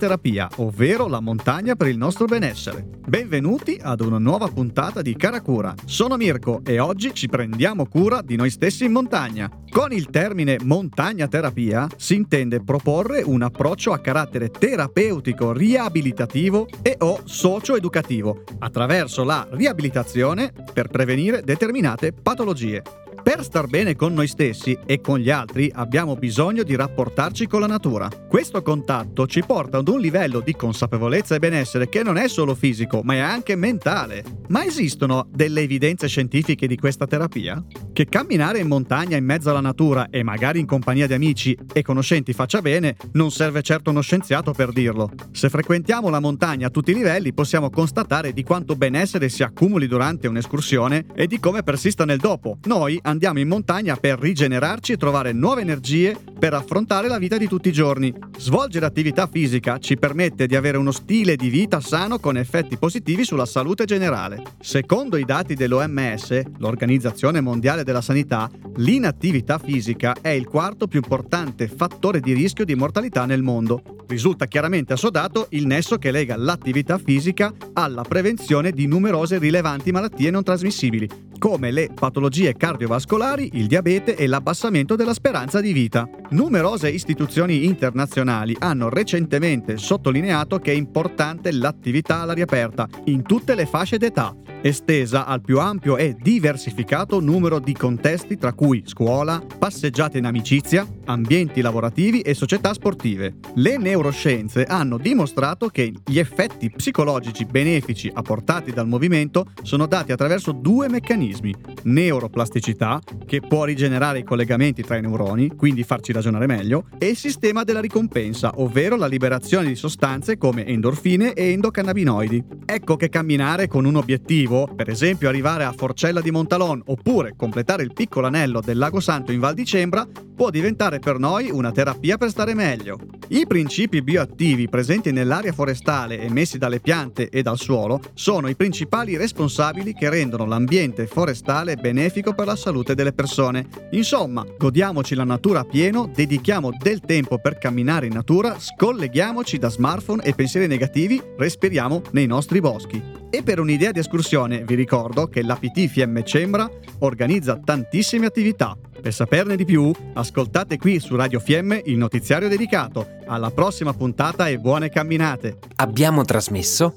Terapia, ovvero la montagna per il nostro benessere. Benvenuti ad una nuova puntata di Caracura. Sono Mirko e oggi ci prendiamo cura di noi stessi in montagna. Con il termine montagna terapia si intende proporre un approccio a carattere terapeutico, riabilitativo e o socio-educativo attraverso la riabilitazione per prevenire determinate patologie. Per star bene con noi stessi e con gli altri abbiamo bisogno di rapportarci con la natura. Questo contatto ci porta ad un livello di consapevolezza e benessere che non è solo fisico, ma è anche mentale. Ma esistono delle evidenze scientifiche di questa terapia? Che camminare in montagna in mezzo alla natura e magari in compagnia di amici e conoscenti faccia bene, non serve certo uno scienziato per dirlo. Se frequentiamo la montagna a tutti i livelli possiamo constatare di quanto benessere si accumuli durante un'escursione e di come persista nel dopo. Noi andiamo in montagna per rigenerarci e trovare nuove energie per affrontare la vita di tutti i giorni. Svolgere attività fisica ci permette di avere uno stile di vita sano con effetti positivi sulla salute generale. Secondo i dati dell'OMS, l'Organizzazione Mondiale della Sanità, l'inattività fisica è il quarto più importante fattore di rischio di mortalità nel mondo. Risulta chiaramente assodato il nesso che lega l'attività fisica alla prevenzione di numerose rilevanti malattie non trasmissibili, come le patologie cardiovascolari, il diabete e l'abbassamento della speranza di vita. Numerose istituzioni internazionali hanno recentemente sottolineato che è importante l'attività all'aria aperta in tutte le fasce d'età, estesa al più ampio e diversificato numero di contesti tra cui scuola, passeggiate in amicizia, ambienti lavorativi e società sportive. Le neuroscienze hanno dimostrato che gli effetti psicologici benefici apportati dal movimento sono dati attraverso due meccanismi: neuroplasticità, che può rigenerare i collegamenti tra i neuroni, quindi farci ragionare meglio, e il sistema della ricompensa, ovvero la liberazione di sostanze come endorfine e endocannabinoidi. Ecco che camminare con un obiettivo, per esempio arrivare a Forcella di Montalon oppure completare il piccolo anello del Lago Santo in Val di Cembra, può diventare per noi una terapia per stare meglio. I principi bioattivi presenti nell'aria forestale emessi dalle piante e dal suolo sono i principali responsabili che rendono l'ambiente forestale benefico per la salute delle persone. Insomma, godiamoci la natura a pieno, dedichiamo del tempo per camminare in natura, scolleghiamoci da smartphone e pensieri negativi, respiriamo nei nostri boschi. E per un'idea di escursione vi ricordo che l'APT FM Cembra organizza tantissime attività. Per saperne di più, ascoltate qui su Radio Fiemme il notiziario dedicato. Alla prossima puntata e buone camminate! Abbiamo trasmesso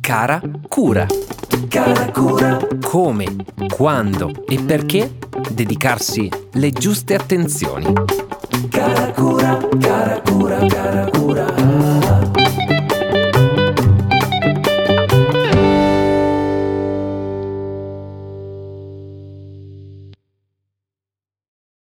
Cara Cura. Cara cura, Come, quando e perché dedicarsi le giuste attenzioni. cara cura, cara cura, cara.